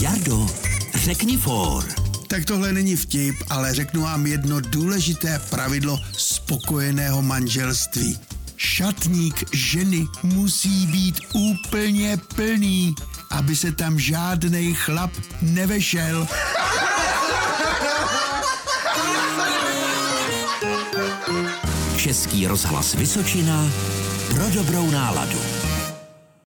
Jardo, řekni for. Tak tohle není vtip, ale řeknu vám jedno důležité pravidlo spokojeného manželství. Šatník ženy musí být úplně plný, aby se tam žádný chlap nevešel. Český rozhlas Vysočina pro dobrou náladu.